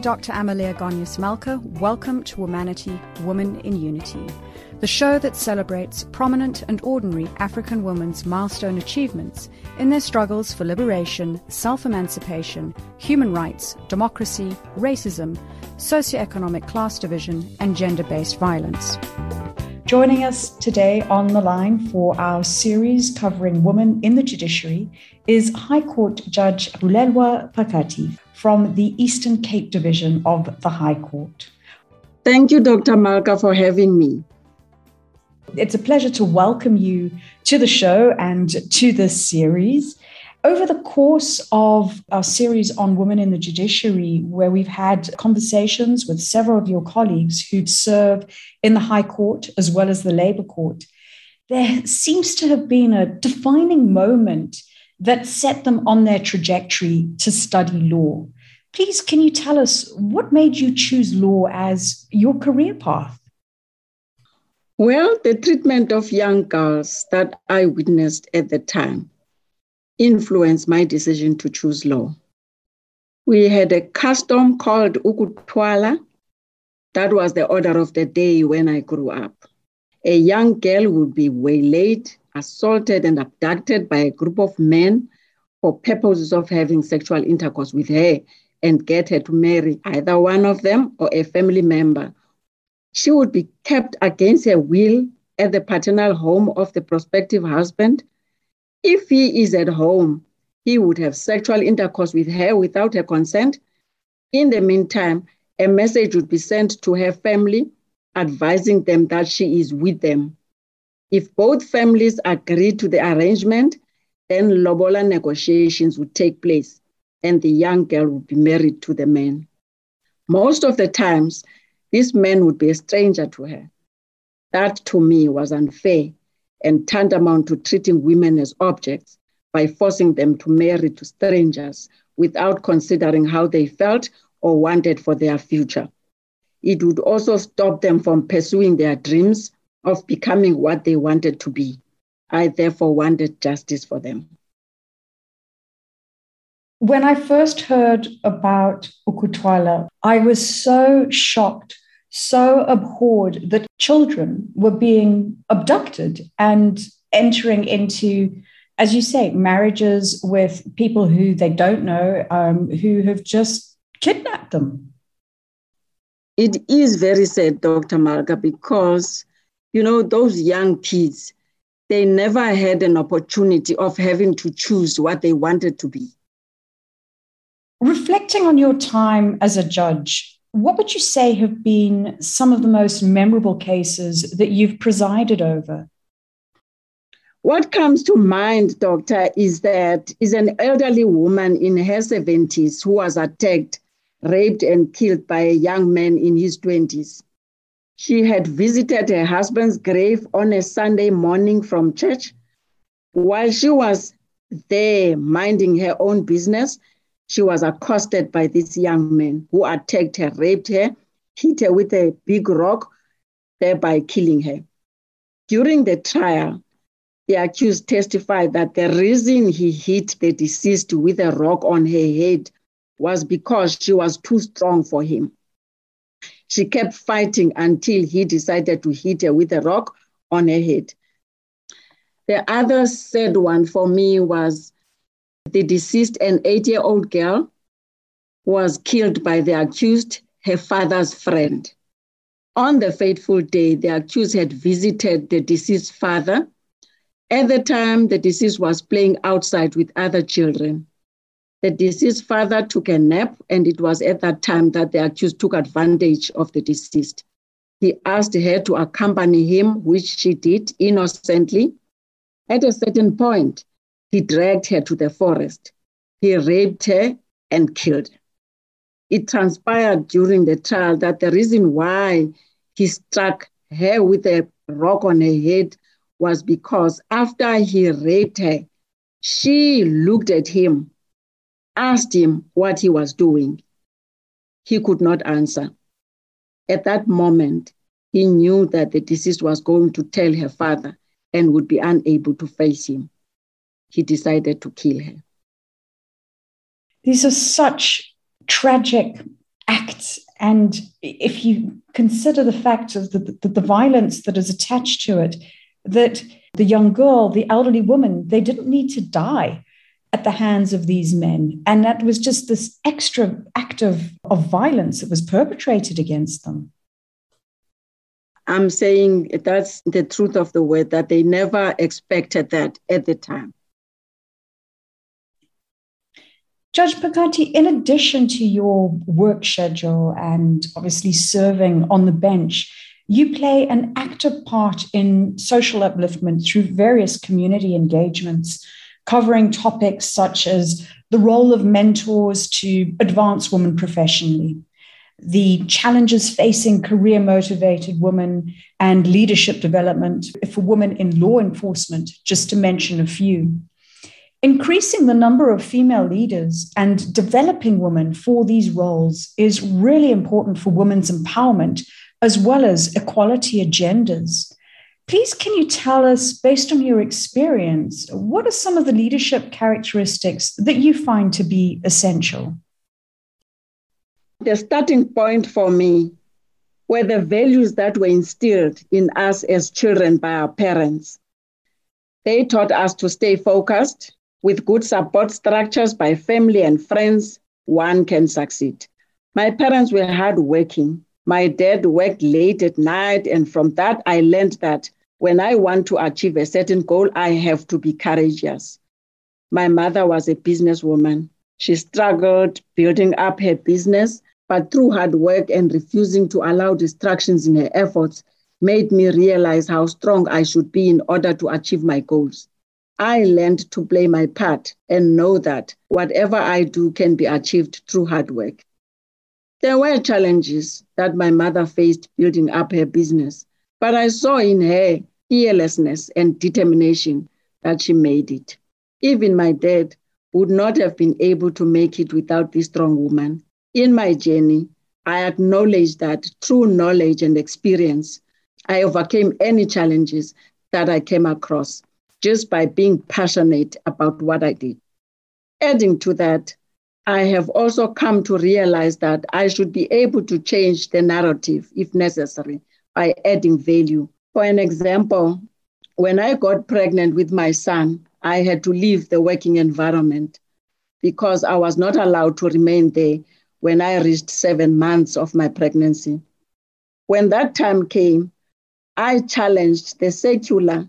Dr. Amalia Gonyas Malka. Welcome to Womanity, Woman in Unity, the show that celebrates prominent and ordinary African women's milestone achievements in their struggles for liberation, self emancipation, human rights, democracy, racism, socioeconomic class division, and gender based violence. Joining us today on the line for our series covering women in the judiciary is High Court Judge Bulelwa Pakati from the Eastern Cape Division of the High Court. Thank you, Dr. Malka, for having me. It's a pleasure to welcome you to the show and to this series. Over the course of our series on women in the judiciary, where we've had conversations with several of your colleagues who serve in the High Court as well as the Labour Court, there seems to have been a defining moment that set them on their trajectory to study law. Please, can you tell us what made you choose law as your career path? Well, the treatment of young girls that I witnessed at the time influenced my decision to choose law. We had a custom called ukutwala. That was the order of the day when I grew up. A young girl would be waylaid, assaulted, and abducted by a group of men for purposes of having sexual intercourse with her and get her to marry either one of them or a family member. She would be kept against her will at the paternal home of the prospective husband if he is at home, he would have sexual intercourse with her without her consent. In the meantime, a message would be sent to her family advising them that she is with them. If both families agreed to the arrangement, then lobola negotiations would take place and the young girl would be married to the man. Most of the times, this man would be a stranger to her. That to me was unfair and tantamount to treating women as objects by forcing them to marry to strangers without considering how they felt or wanted for their future. It would also stop them from pursuing their dreams of becoming what they wanted to be. I therefore wanted justice for them. When I first heard about Ukutwala, I was so shocked so abhorred that children were being abducted and entering into, as you say, marriages with people who they don't know, um, who have just kidnapped them. It is very sad, Dr. Malka, because, you know, those young kids, they never had an opportunity of having to choose what they wanted to be. Reflecting on your time as a judge, what would you say have been some of the most memorable cases that you've presided over? What comes to mind, doctor, is that is an elderly woman in her 70s who was attacked, raped, and killed by a young man in his 20s. She had visited her husband's grave on a Sunday morning from church. While she was there minding her own business, she was accosted by this young man who attacked her, raped her, hit her with a big rock, thereby killing her. During the trial, the accused testified that the reason he hit the deceased with a rock on her head was because she was too strong for him. She kept fighting until he decided to hit her with a rock on her head. The other sad one for me was the deceased, an eight year old girl, was killed by the accused, her father's friend. On the fateful day, the accused had visited the deceased father. At the time, the deceased was playing outside with other children. The deceased father took a nap, and it was at that time that the accused took advantage of the deceased. He asked her to accompany him, which she did innocently. At a certain point, he dragged her to the forest. He raped her and killed her. It transpired during the trial that the reason why he struck her with a rock on her head was because after he raped her, she looked at him, asked him what he was doing. He could not answer. At that moment, he knew that the deceased was going to tell her father and would be unable to face him he decided to kill her. These are such tragic acts. And if you consider the fact of the, the, the violence that is attached to it, that the young girl, the elderly woman, they didn't need to die at the hands of these men. And that was just this extra act of, of violence that was perpetrated against them. I'm saying that's the truth of the word, that they never expected that at the time. Judge Pakati, in addition to your work schedule and obviously serving on the bench, you play an active part in social upliftment through various community engagements, covering topics such as the role of mentors to advance women professionally, the challenges facing career motivated women, and leadership development for women in law enforcement, just to mention a few. Increasing the number of female leaders and developing women for these roles is really important for women's empowerment as well as equality agendas. Please, can you tell us, based on your experience, what are some of the leadership characteristics that you find to be essential? The starting point for me were the values that were instilled in us as children by our parents. They taught us to stay focused. With good support structures by family and friends, one can succeed. My parents were hardworking. My dad worked late at night, and from that, I learned that when I want to achieve a certain goal, I have to be courageous. My mother was a businesswoman. She struggled building up her business, but through hard work and refusing to allow distractions in her efforts, made me realize how strong I should be in order to achieve my goals. I learned to play my part and know that whatever I do can be achieved through hard work. There were challenges that my mother faced building up her business, but I saw in her fearlessness and determination that she made it. Even my dad would not have been able to make it without this strong woman. In my journey, I acknowledge that through knowledge and experience, I overcame any challenges that I came across just by being passionate about what I did. Adding to that, I have also come to realize that I should be able to change the narrative if necessary by adding value. For an example, when I got pregnant with my son, I had to leave the working environment because I was not allowed to remain there when I reached seven months of my pregnancy. When that time came, I challenged the secular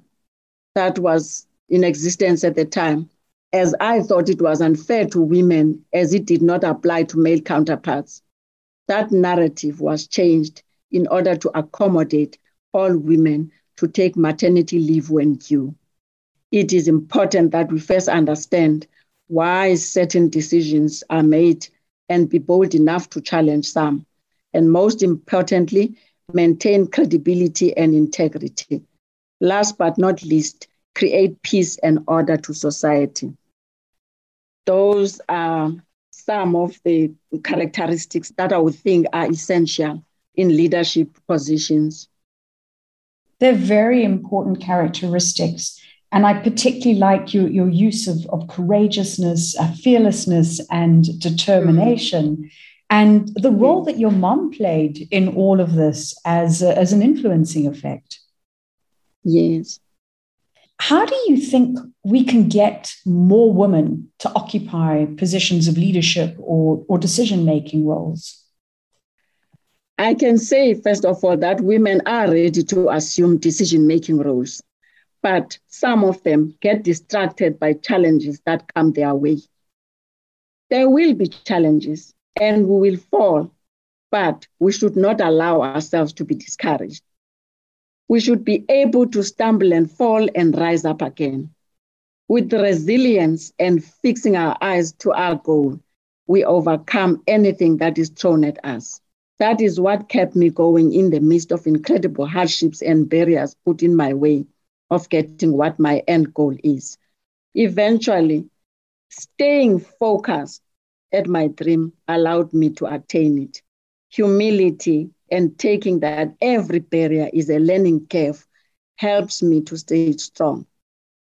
that was in existence at the time as I thought it was unfair to women as it did not apply to male counterparts. That narrative was changed in order to accommodate all women to take maternity leave when due. It is important that we first understand why certain decisions are made and be bold enough to challenge some. And most importantly, maintain credibility and integrity. Last but not least, create peace and order to society. Those are some of the characteristics that I would think are essential in leadership positions. They're very important characteristics. And I particularly like your, your use of, of courageousness, uh, fearlessness, and determination, mm. and the role that your mom played in all of this as, a, as an influencing effect. Yes. How do you think we can get more women to occupy positions of leadership or, or decision making roles? I can say, first of all, that women are ready to assume decision making roles, but some of them get distracted by challenges that come their way. There will be challenges and we will fall, but we should not allow ourselves to be discouraged we should be able to stumble and fall and rise up again. With resilience and fixing our eyes to our goal, we overcome anything that is thrown at us. That is what kept me going in the midst of incredible hardships and barriers put in my way of getting what my end goal is. Eventually, staying focused at my dream allowed me to attain it. Humility and taking that every barrier is a learning curve helps me to stay strong.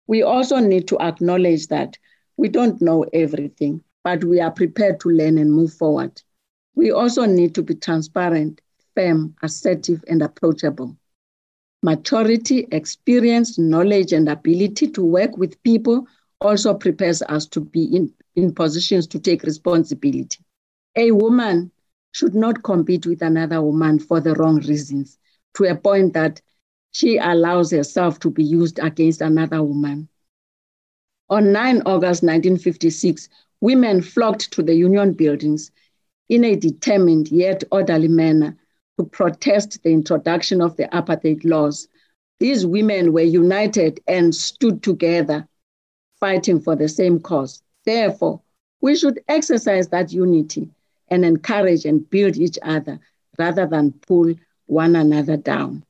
We also need to acknowledge that we don't know everything, but we are prepared to learn and move forward. We also need to be transparent, firm, assertive, and approachable. Maturity, experience, knowledge, and ability to work with people also prepares us to be in, in positions to take responsibility. A woman should not compete with another woman for the wrong reasons, to a point that she allows herself to be used against another woman. On 9 August 1956, women flocked to the Union buildings in a determined yet orderly manner to protest the introduction of the apartheid laws. These women were united and stood together, fighting for the same cause. Therefore, we should exercise that unity and encourage and build each other rather than pull one another down.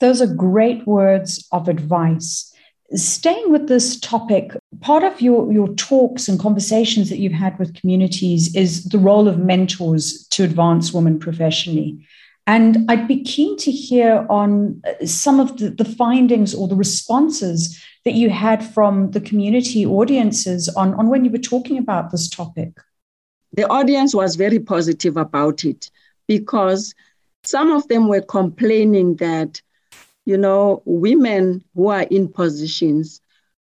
Those are great words of advice. Staying with this topic, part of your, your talks and conversations that you've had with communities is the role of mentors to advance women professionally. And I'd be keen to hear on uh, some of the, the findings or the responses that you had from the community audiences on, on when you were talking about this topic. The audience was very positive about it because some of them were complaining that you know, women who are in positions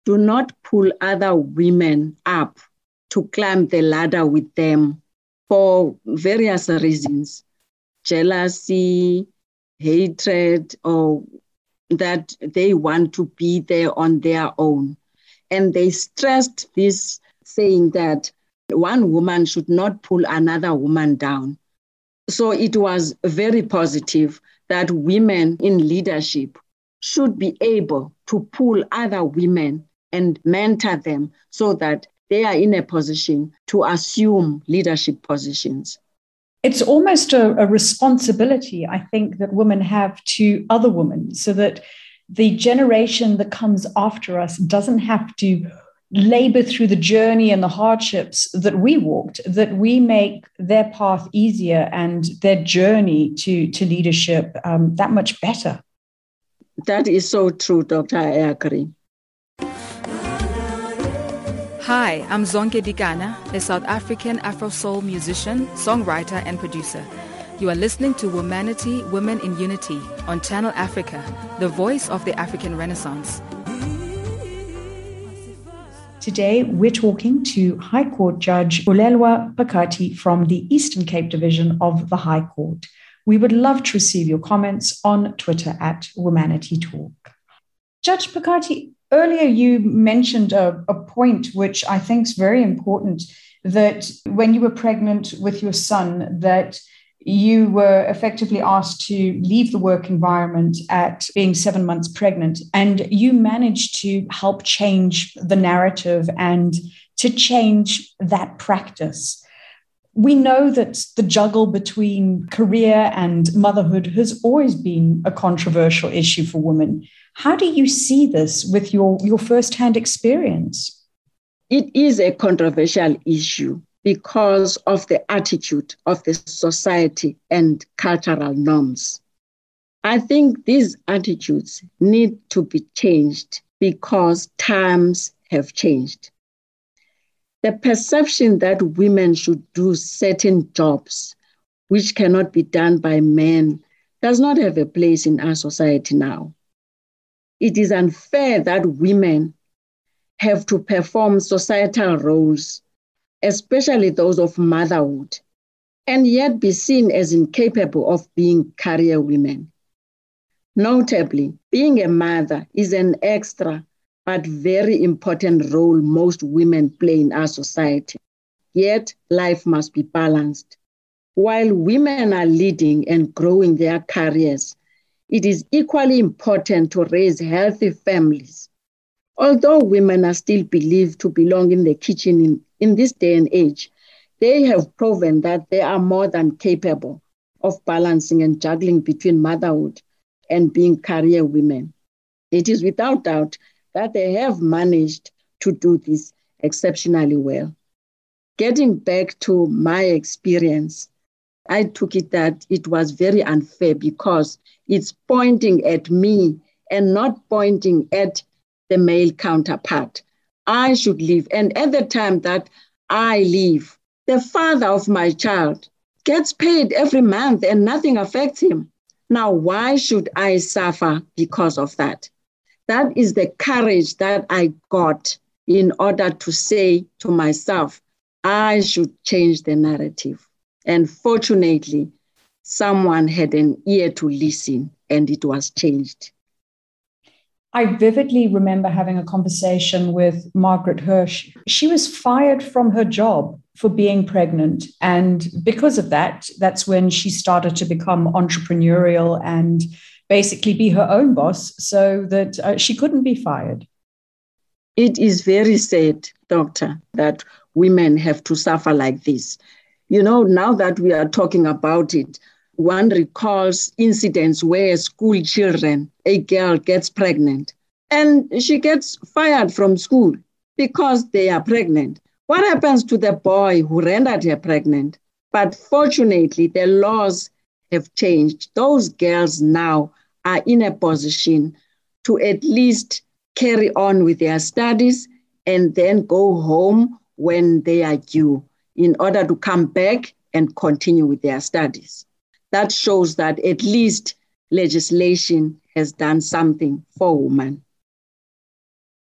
do not pull other women up to climb the ladder with them for various reasons jealousy, hatred, or that they want to be there on their own. And they stressed this, saying that one woman should not pull another woman down. So it was very positive that women in leadership should be able to pull other women and mentor them so that they are in a position to assume leadership positions. It's almost a, a, responsibility, I think, that women have to other women so that the generation that comes after us doesn't have to labor through the journey and the hardships that we walked, that we make their path easier and their journey to, to leadership um, that much better. That is so true, Dr. I agree. Hi, I'm Zonke Dikana, a South African Afro soul musician, songwriter, and producer. You are listening to Womanity, Women in Unity on Channel Africa, the voice of the African Renaissance. Today, we're talking to High Court Judge Bulelwa Pakati from the Eastern Cape Division of the High Court. We would love to receive your comments on Twitter at Womanity Talk. Judge Pakati, earlier you mentioned a, a point which I think is very important that when you were pregnant with your son, that you were effectively asked to leave the work environment at being seven months pregnant, and you managed to help change the narrative and to change that practice. We know that the juggle between career and motherhood has always been a controversial issue for women. How do you see this with your, your firsthand experience? It is a controversial issue because of the attitude of the society and cultural norms. I think these attitudes need to be changed because times have changed. The perception that women should do certain jobs which cannot be done by men does not have a place in our society now. It is unfair that women have to perform societal roles especially those of motherhood, and yet be seen as incapable of being career women. Notably, being a mother is an extra but very important role most women play in our society. Yet, life must be balanced. While women are leading and growing their careers, it is equally important to raise healthy families. Although women are still believed to belong in the kitchen in, in this day and age, they have proven that they are more than capable of balancing and juggling between motherhood and being career women. It is without doubt that they have managed to do this exceptionally well. Getting back to my experience, I took it that it was very unfair because it's pointing at me and not pointing at the male counterpart. I should leave. And at the time that I leave, the father of my child gets paid every month and nothing affects him. Now, why should I suffer because of that? That is the courage that I got in order to say to myself, I should change the narrative. And fortunately, someone had an ear to listen and it was changed. I vividly remember having a conversation with Margaret Hirsch. She was fired from her job for being pregnant. And because of that, that's when she started to become entrepreneurial and basically be her own boss so that uh, she couldn't be fired. It is very sad, doctor, that women have to suffer like this. You know, now that we are talking about it, one recalls incidents where school children, a girl gets pregnant and she gets fired from school because they are pregnant. What happens to the boy who rendered her pregnant? But fortunately, the laws have changed. Those girls now are in a position to at least carry on with their studies and then go home when they are due in order to come back and continue with their studies that shows that at least legislation has done something for women.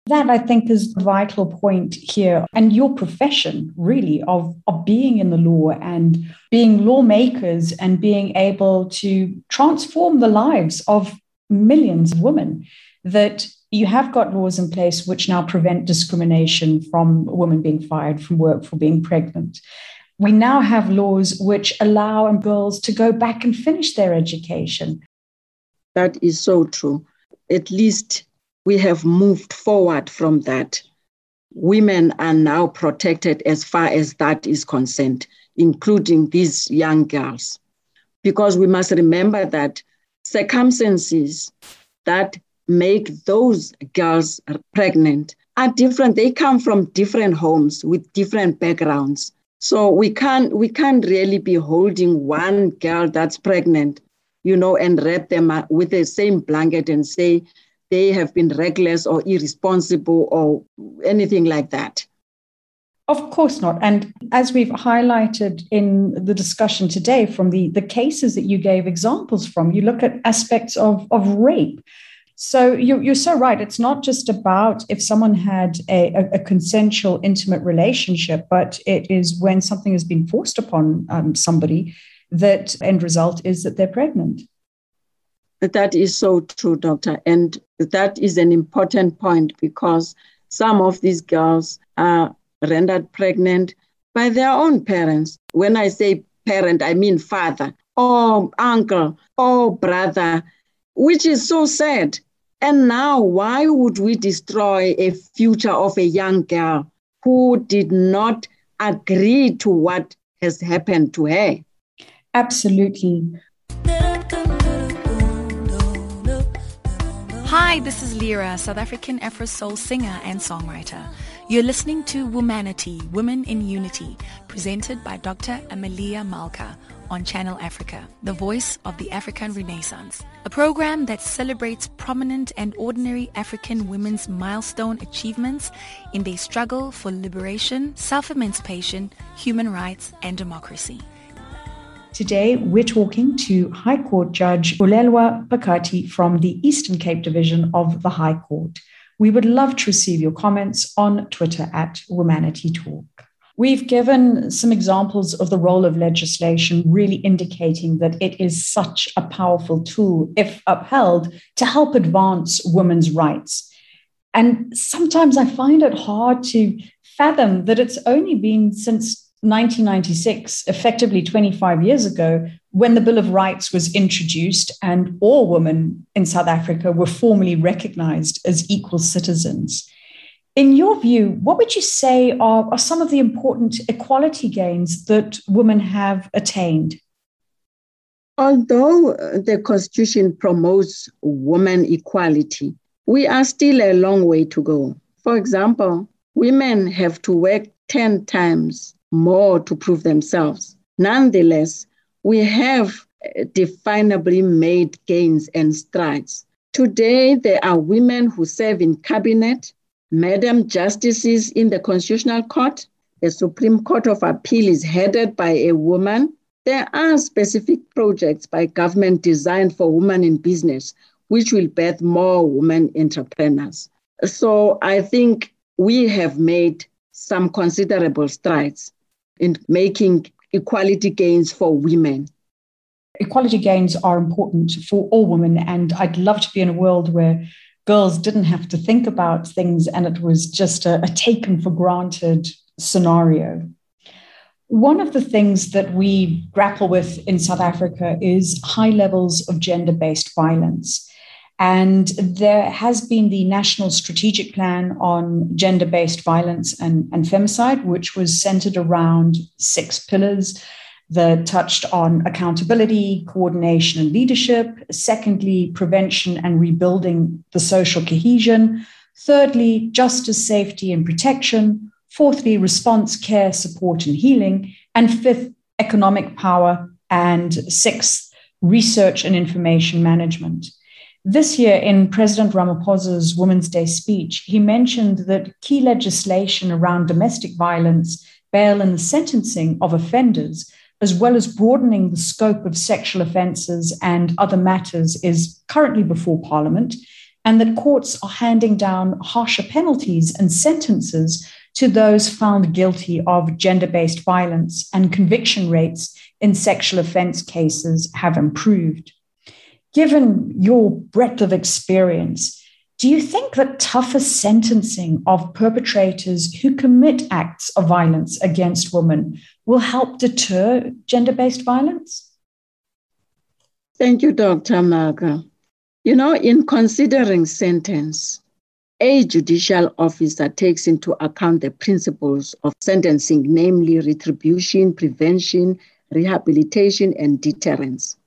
That I think is a vital point here. And your profession, really, of, of being in the law and being lawmakers and being able to transform the lives of millions of women, that you have got laws in place which now prevent discrimination from women being fired from work for being pregnant we now have laws which allow girls to go back and finish their education. That is so true. At least we have moved forward from that. Women are now protected as far as that is concerned, including these young girls. Because we must remember that circumstances that make those girls pregnant are different. They come from different homes with different backgrounds. So we can't we can't really be holding one girl that's pregnant, you know, and wrap them with the same blanket and say they have been reckless or irresponsible or anything like that. Of course not. And as we've highlighted in the discussion today from the, the cases that you gave examples from, you look at aspects of, of rape so you're, you're so right. It's not just about if someone had a, a, a consensual, intimate relationship, but it is when something has been forced upon um, somebody that end result is that they're pregnant. That is so true, doctor. And that is an important point because some of these girls are rendered pregnant by their own parents. When I say parent, I mean father or uncle or brother, which is so sad and now, why would we destroy a future of a young girl who did not agree to what has happened to her? Absolutely. Hi, this is Lira, South African Afro Soul singer and songwriter. You're listening to Womanity, Women in Unity, presented by Dr. Amelia Malka on Channel Africa, the voice of the African Renaissance, a program that celebrates prominent and ordinary African women's milestone achievements in their struggle for liberation, self-emancipation, human rights, and democracy. Today, we're talking to High Court Judge Bulelwa Pakati from the Eastern Cape Division of the High Court. We would love to receive your comments on Twitter at Womanity Talk. We've given some examples of the role of legislation, really indicating that it is such a powerful tool, if upheld, to help advance women's rights. And sometimes I find it hard to fathom that it's only been since 1996, effectively 25 years ago, when the Bill of Rights was introduced and all women in South Africa were formally recognized as equal citizens. In your view, what would you say are, are some of the important equality gains that women have attained? Although the Constitution promotes women equality, we are still a long way to go. For example, women have to work 10 times more to prove themselves. Nonetheless, we have eh, definably made gains and strides. Today, there are women who serve in cabinet, Madam Justices in the Constitutional Court, the Supreme Court of Appeal is headed by a woman. There are specific projects by government designed for women in business, which will birth more women entrepreneurs. So I think we have made some considerable strides in making equality gains for women. Equality gains are important for all women, and I'd love to be in a world where girls didn't have to think about things and it was just a, a taken for granted scenario. One of the things that we grapple with in South Africa is high levels of gender based violence. And there has been the National Strategic Plan on Gender Based Violence and, and Femicide, which was centered around six pillars that touched on accountability, coordination, and leadership. Secondly, prevention and rebuilding the social cohesion. Thirdly, justice, safety, and protection. Fourthly, response, care, support, and healing. And fifth, economic power. And sixth, research and information management. This year, in President Ramaphosa's Women's Day speech, he mentioned that key legislation around domestic violence, bail, and the sentencing of offenders, as well as broadening the scope of sexual offences and other matters, is currently before Parliament, and that courts are handing down harsher penalties and sentences to those found guilty of gender based violence, and conviction rates in sexual offence cases have improved given your breadth of experience, do you think that tougher sentencing of perpetrators who commit acts of violence against women will help deter gender based violence? Thank you, Dr. Malka. You know, in considering sentence, a judicial officer takes into account the principles of sentencing, namely retribution, prevention, rehabilitation, and deterrence.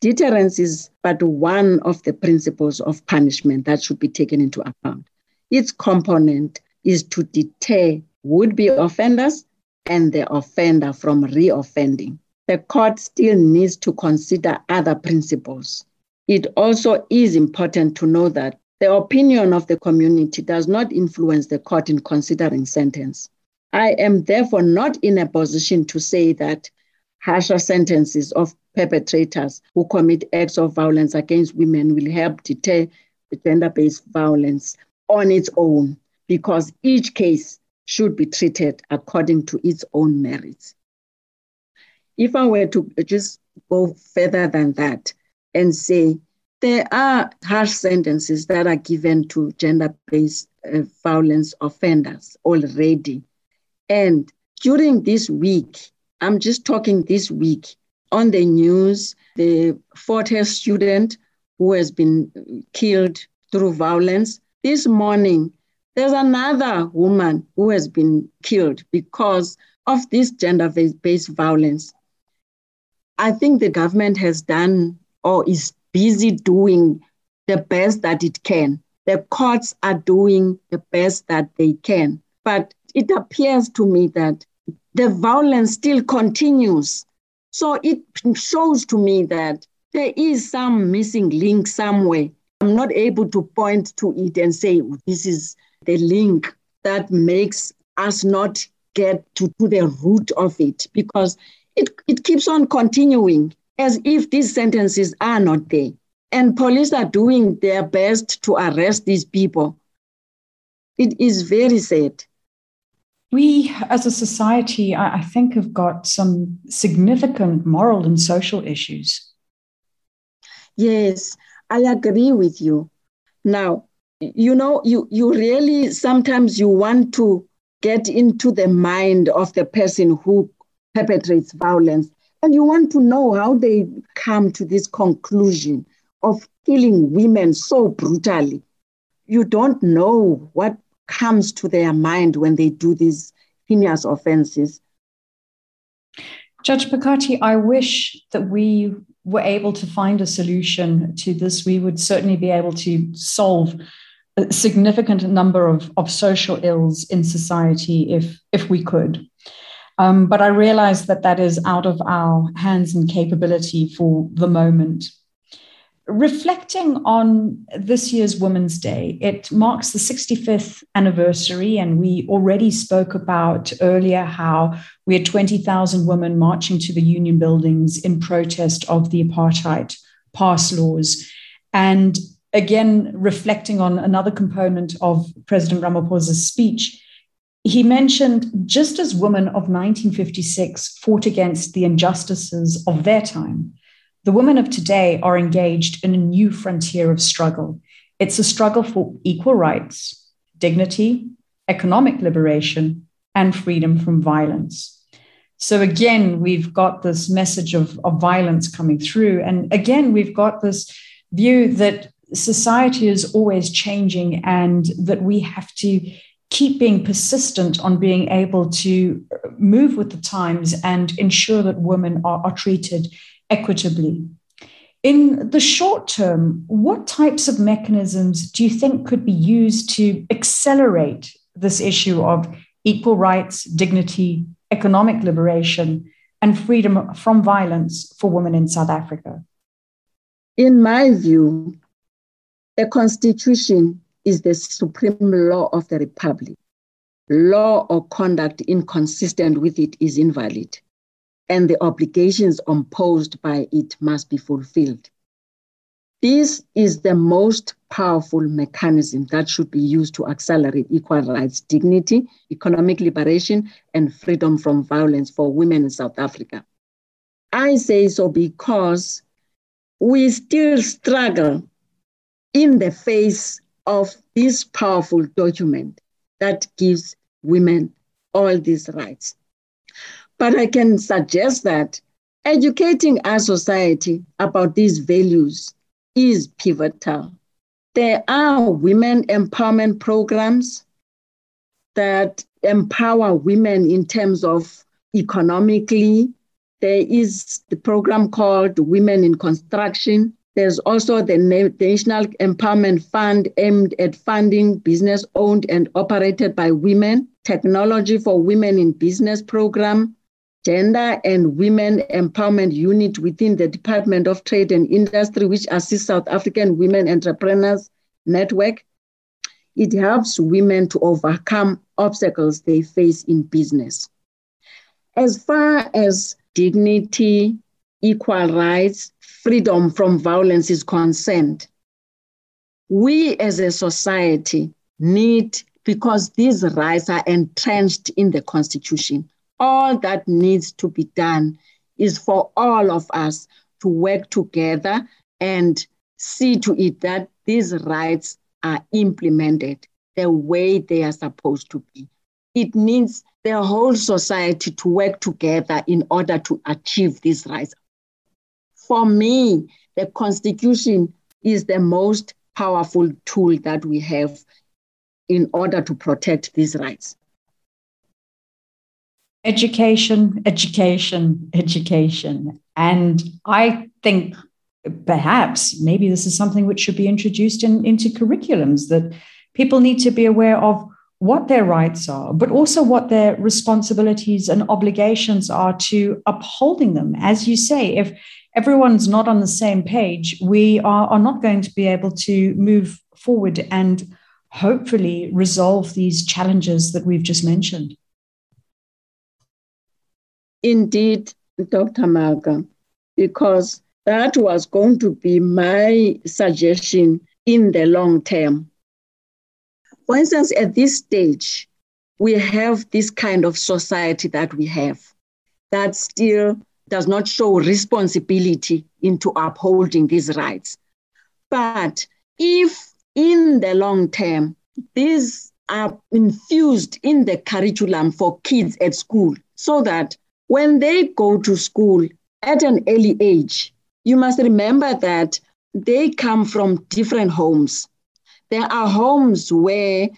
Deterrence is but one of the principles of punishment that should be taken into account. Its component is to deter would be offenders and the offender from reoffending. The court still needs to consider other principles. It also is important to know that the opinion of the community does not influence the court in considering sentence. I am therefore not in a position to say that harsher sentences of perpetrators who commit acts of violence against women will help deter gender based violence on its own because each case should be treated according to its own merits. If I were to just go further than that and say there are harsh sentences that are given to gender based uh, violence offenders already. And during this week, I'm just talking this week on the news, the Fort Hare student who has been killed through violence. This morning, there's another woman who has been killed because of this gender based violence. I think the government has done or is busy doing the best that it can. The courts are doing the best that they can. But it appears to me that the violence still continues. So it shows to me that there is some missing link somewhere. I'm not able to point to it and say, oh, this is the link that makes us not get to, to the root of it because it, it keeps on continuing as if these sentences are not there. And police are doing their best to arrest these people. It is very sad we as a society, I, I think, have got some significant moral and social issues. Yes, I agree with you. Now, you know, you, you really sometimes you want to get into the mind of the person who perpetrates violence and you want to know how they come to this conclusion of killing women so brutally. You don't know what comes to their mind when they do these heinous offenses. Judge Pakati, I wish that we were able to find a solution to this. We would certainly be able to solve a significant number of, of social ills in society if, if we could. Um, but I realize that that is out of our hands and capability for the moment. Reflecting on this year's Women's Day, it marks the 65th anniversary, and we already spoke about earlier how we had 20,000 women marching to the union buildings in protest of the apartheid pass laws. And again, reflecting on another component of President Ramaphosa's speech, he mentioned just as women of 1956 fought against the injustices of their time, the women of today are engaged in a new frontier of struggle. It's a struggle for equal rights, dignity, economic liberation, and freedom from violence. So, again, we've got this message of, of violence coming through. And again, we've got this view that society is always changing and that we have to keep being persistent on being able to move with the times and ensure that women are, are treated equitably. In the short term, what types of mechanisms do you think could be used to accelerate this issue of equal rights, dignity, economic liberation, and freedom from violence for women in South Africa? In my view, the Constitution is the supreme law of the Republic. Law or conduct inconsistent with it is invalid and the obligations imposed by it must be fulfilled. This is the most powerful mechanism that should be used to accelerate equal rights, dignity, economic liberation, and freedom from violence for women in South Africa. I say so because we still struggle in the face of this powerful document that gives women all these rights. But I can suggest that educating our society about these values is pivotal. There are women empowerment programs that empower women in terms of economically. There is the program called Women in Construction. There's also the National Empowerment Fund aimed at funding business owned and operated by women, Technology for Women in Business program, Gender and Women Empowerment Unit within the Department of Trade and Industry, which assists South African Women Entrepreneurs Network. It helps women to overcome obstacles they face in business. As far as dignity, equal rights, freedom from violence is concerned, we as a society need, because these rights are entrenched in the Constitution, all that needs to be done is for all of us to work together and see to it that these rights are implemented the way they are supposed to be. It needs the whole society to work together in order to achieve these rights. For me, the Constitution is the most powerful tool that we have in order to protect these rights education, education, education. And I think perhaps maybe this is something which should be introduced in, into curriculums that people need to be aware of what their rights are, but also what their responsibilities and obligations are to upholding them. As you say, if everyone's not on the same page, we are, are not going to be able to move forward and hopefully resolve these challenges that we've just mentioned. Indeed, Dr. Malka, because that was going to be my suggestion in the long term. For instance, at this stage, we have this kind of society that we have that still does not show responsibility into upholding these rights. But if in the long term, these are infused in the curriculum for kids at school so that when they go to school at an early age, you must remember that they come from different homes. There are homes where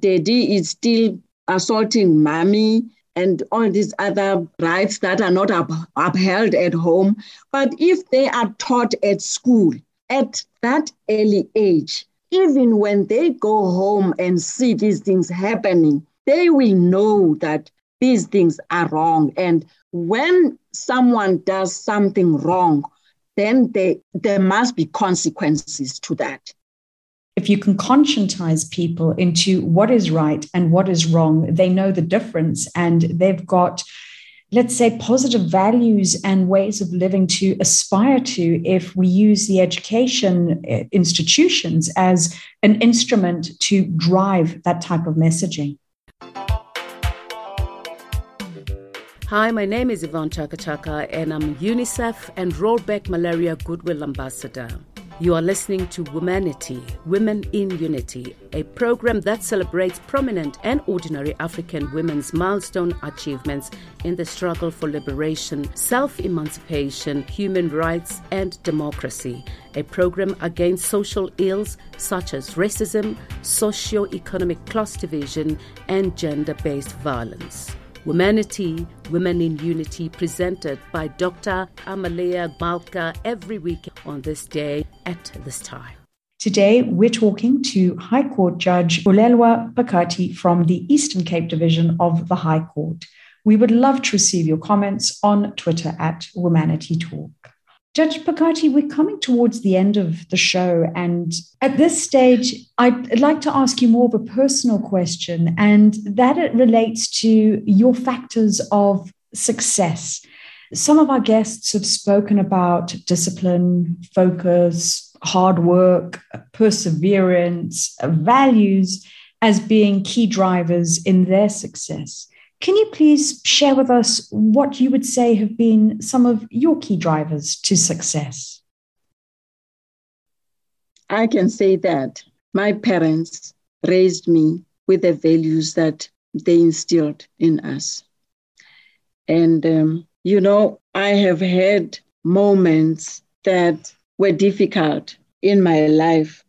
daddy is still assaulting mommy and all these other rights that are not up, upheld at home. But if they are taught at school at that early age, even when they go home and see these things happening, they will know that these things are wrong. And when someone does something wrong, then they, there must be consequences to that. If you can conscientize people into what is right and what is wrong, they know the difference and they've got let's say, positive values and ways of living to aspire to if we use the education uh, institutions as an instrument to drive that type of messaging. Hi, my name is Yvonne Chaka Chaka, and I'm UNICEF and Rollback Malaria Goodwill Ambassador. You are listening to Womanity, Women in Unity, a program that celebrates prominent and ordinary African women's milestone achievements in the struggle for liberation, self emancipation, human rights, and democracy. A program against social ills such as racism, socio economic class division, and gender based violence. Womanity, Women in Unity, presented by Dr. Amalia Malka every week on this day at this time. Today, we're talking to High Court Judge Bulelwa Pakati from the Eastern Cape Division of the High Court. We would love to receive your comments on Twitter at Womanity Talk. Judge Pakati, we're coming towards the end of the show. And at this stage, I'd like to ask you more of a personal question, and that it relates to your factors of success. Some of our guests have spoken about discipline, focus, hard work, perseverance, values as being key drivers in their success. Can you please share with us what you would say have been some of your key drivers to success? I can say that my parents raised me with the values that they instilled in us. And, um, you know, I have had moments that were difficult in my life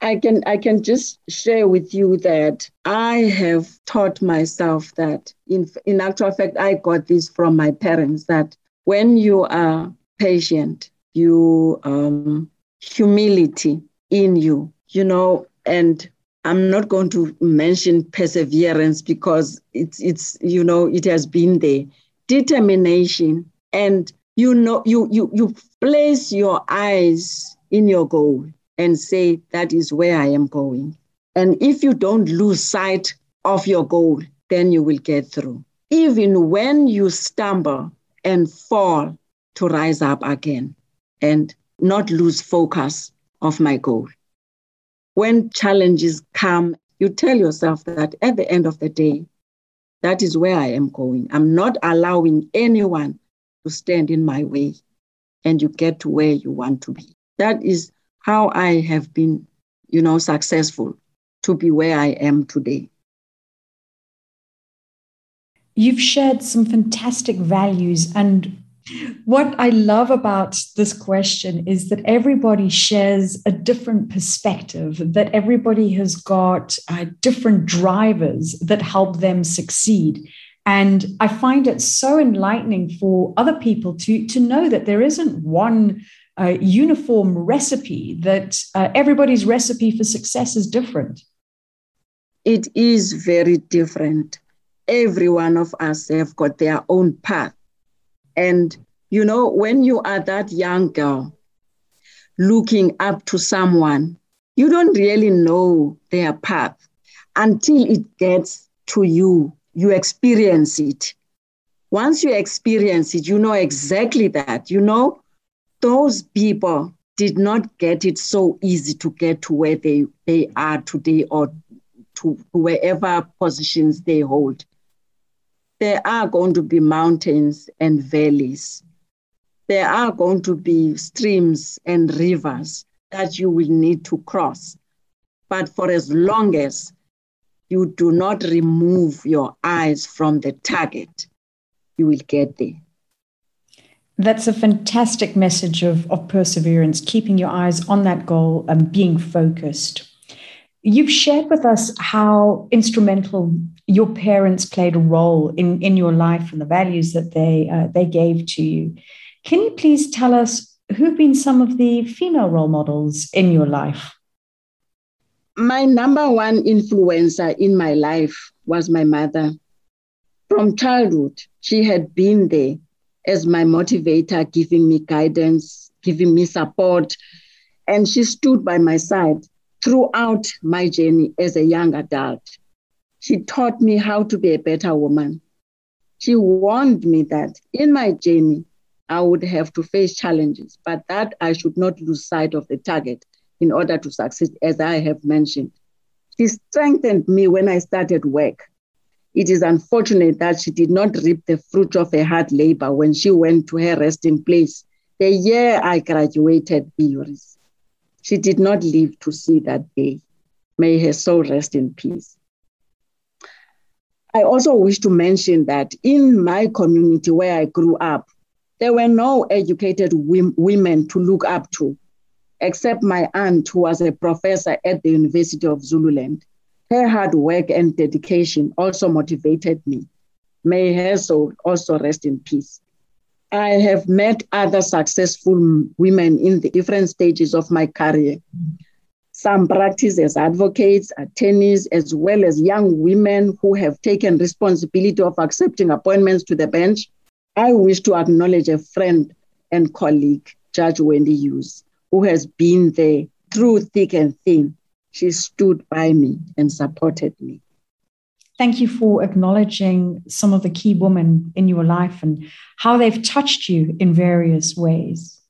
I can I can just share with you that I have taught myself that in in actual fact I got this from my parents that when you are patient, you um, humility in you, you know, and I'm not going to mention perseverance because it's it's you know it has been there, determination, and you know you you you place your eyes in your goal and say, That is where I am going. And if you don't lose sight of your goal, then you will get through. Even when you stumble and fall, to rise up again and not lose focus of my goal. When challenges come, you tell yourself that at the end of the day, that is where I am going. I'm not allowing anyone to stand in my way, and you get to where you want to be. That is how I have been, you know, successful to be where I am today. You've shared some fantastic values. And what I love about this question is that everybody shares a different perspective, that everybody has got uh, different drivers that help them succeed. And I find it so enlightening for other people to, to know that there isn't one a uniform recipe, that uh, everybody's recipe for success is different? It is very different. Every one of us have got their own path. And, you know, when you are that young girl looking up to someone, you don't really know their path until it gets to you. You experience it. Once you experience it, you know exactly that. You know those people did not get it so easy to get to where they, they are today or to wherever positions they hold. There are going to be mountains and valleys. There are going to be streams and rivers that you will need to cross. But for as long as you do not remove your eyes from the target, you will get there. That's a fantastic message of, of perseverance, keeping your eyes on that goal and being focused. You've shared with us how instrumental your parents played a role in, in your life and the values that they, uh, they gave to you. Can you please tell us who've been some of the female role models in your life? My number one influencer in my life was my mother. From childhood, she had been there as my motivator, giving me guidance, giving me support. And she stood by my side throughout my journey as a young adult. She taught me how to be a better woman. She warned me that in my journey, I would have to face challenges, but that I should not lose sight of the target in order to succeed, as I have mentioned. She strengthened me when I started work. It is unfortunate that she did not reap the fruit of her hard labor when she went to her resting place the year I graduated B.Iuris. She did not live to see that day. May her soul rest in peace. I also wish to mention that in my community where I grew up, there were no educated women to look up to, except my aunt, who was a professor at the University of Zululand. Her hard work and dedication also motivated me. May her soul also rest in peace. I have met other successful women in the different stages of my career. Some practice as advocates, attorneys, as well as young women who have taken responsibility of accepting appointments to the bench. I wish to acknowledge a friend and colleague, Judge Wendy Hughes, who has been there through thick and thin. She stood by me and supported me. Thank you for acknowledging some of the key women in your life and how they've touched you in various ways.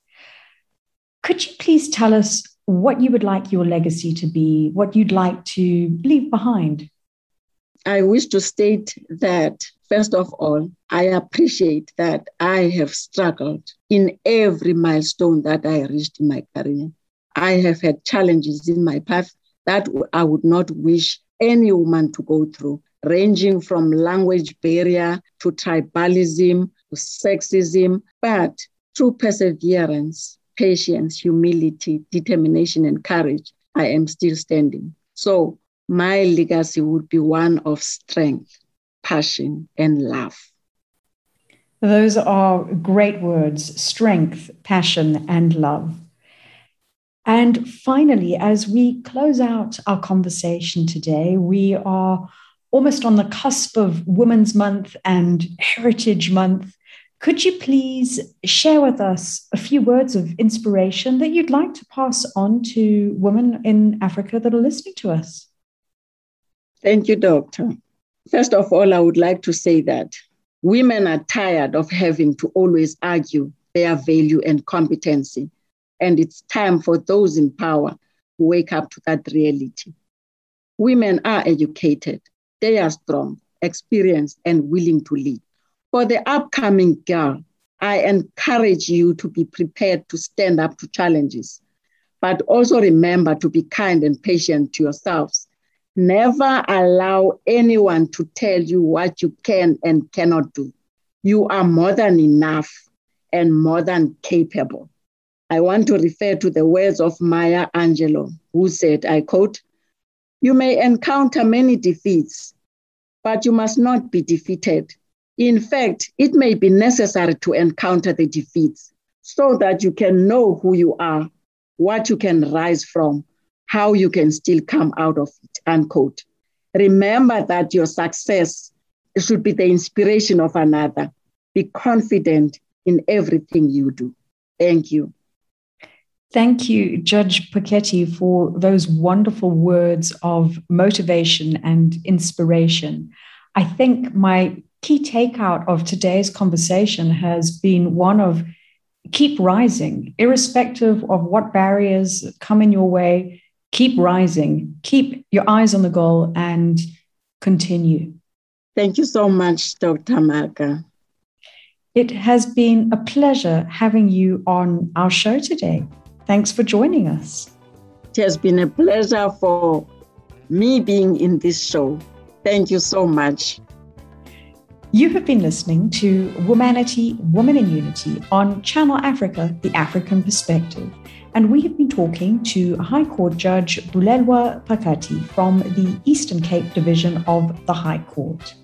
Could you please tell us what you would like your legacy to be, what you'd like to leave behind. I wish to state that, first of all, I appreciate that I have struggled in every milestone that I reached in my career. I have had challenges in my path that I would not wish any woman to go through, ranging from language barrier to tribalism to sexism. But through perseverance, patience, humility, determination, and courage, I am still standing. So my legacy would be one of strength, passion, and love. Those are great words strength, passion, and love. And finally, as we close out our conversation today, we are almost on the cusp of Women's Month and Heritage Month. Could you please share with us a few words of inspiration that you'd like to pass on to women in Africa that are listening to us? Thank you, Doctor. First of all, I would like to say that women are tired of having to always argue their value and competency. And it's time for those in power to wake up to that reality. Women are educated, they are strong, experienced, and willing to lead. For the upcoming girl, I encourage you to be prepared to stand up to challenges, but also remember to be kind and patient to yourselves. Never allow anyone to tell you what you can and cannot do. You are more than enough and more than capable. I want to refer to the words of Maya Angelou, who said, I quote, You may encounter many defeats, but you must not be defeated. In fact, it may be necessary to encounter the defeats so that you can know who you are, what you can rise from, how you can still come out of it. Unquote. Remember that your success should be the inspiration of another. Be confident in everything you do. Thank you. Thank you, Judge Pakati, for those wonderful words of motivation and inspiration. I think my key takeout of today's conversation has been one of keep rising, irrespective of what barriers come in your way, keep rising, keep your eyes on the goal, and continue. Thank you so much, Dr. Malka. It has been a pleasure having you on our show today. Thanks for joining us. It has been a pleasure for me being in this show. Thank you so much. You have been listening to Womanity, Women in Unity on Channel Africa, the African Perspective. And we have been talking to High Court Judge Bulelwa Pakati from the Eastern Cape Division of the High Court.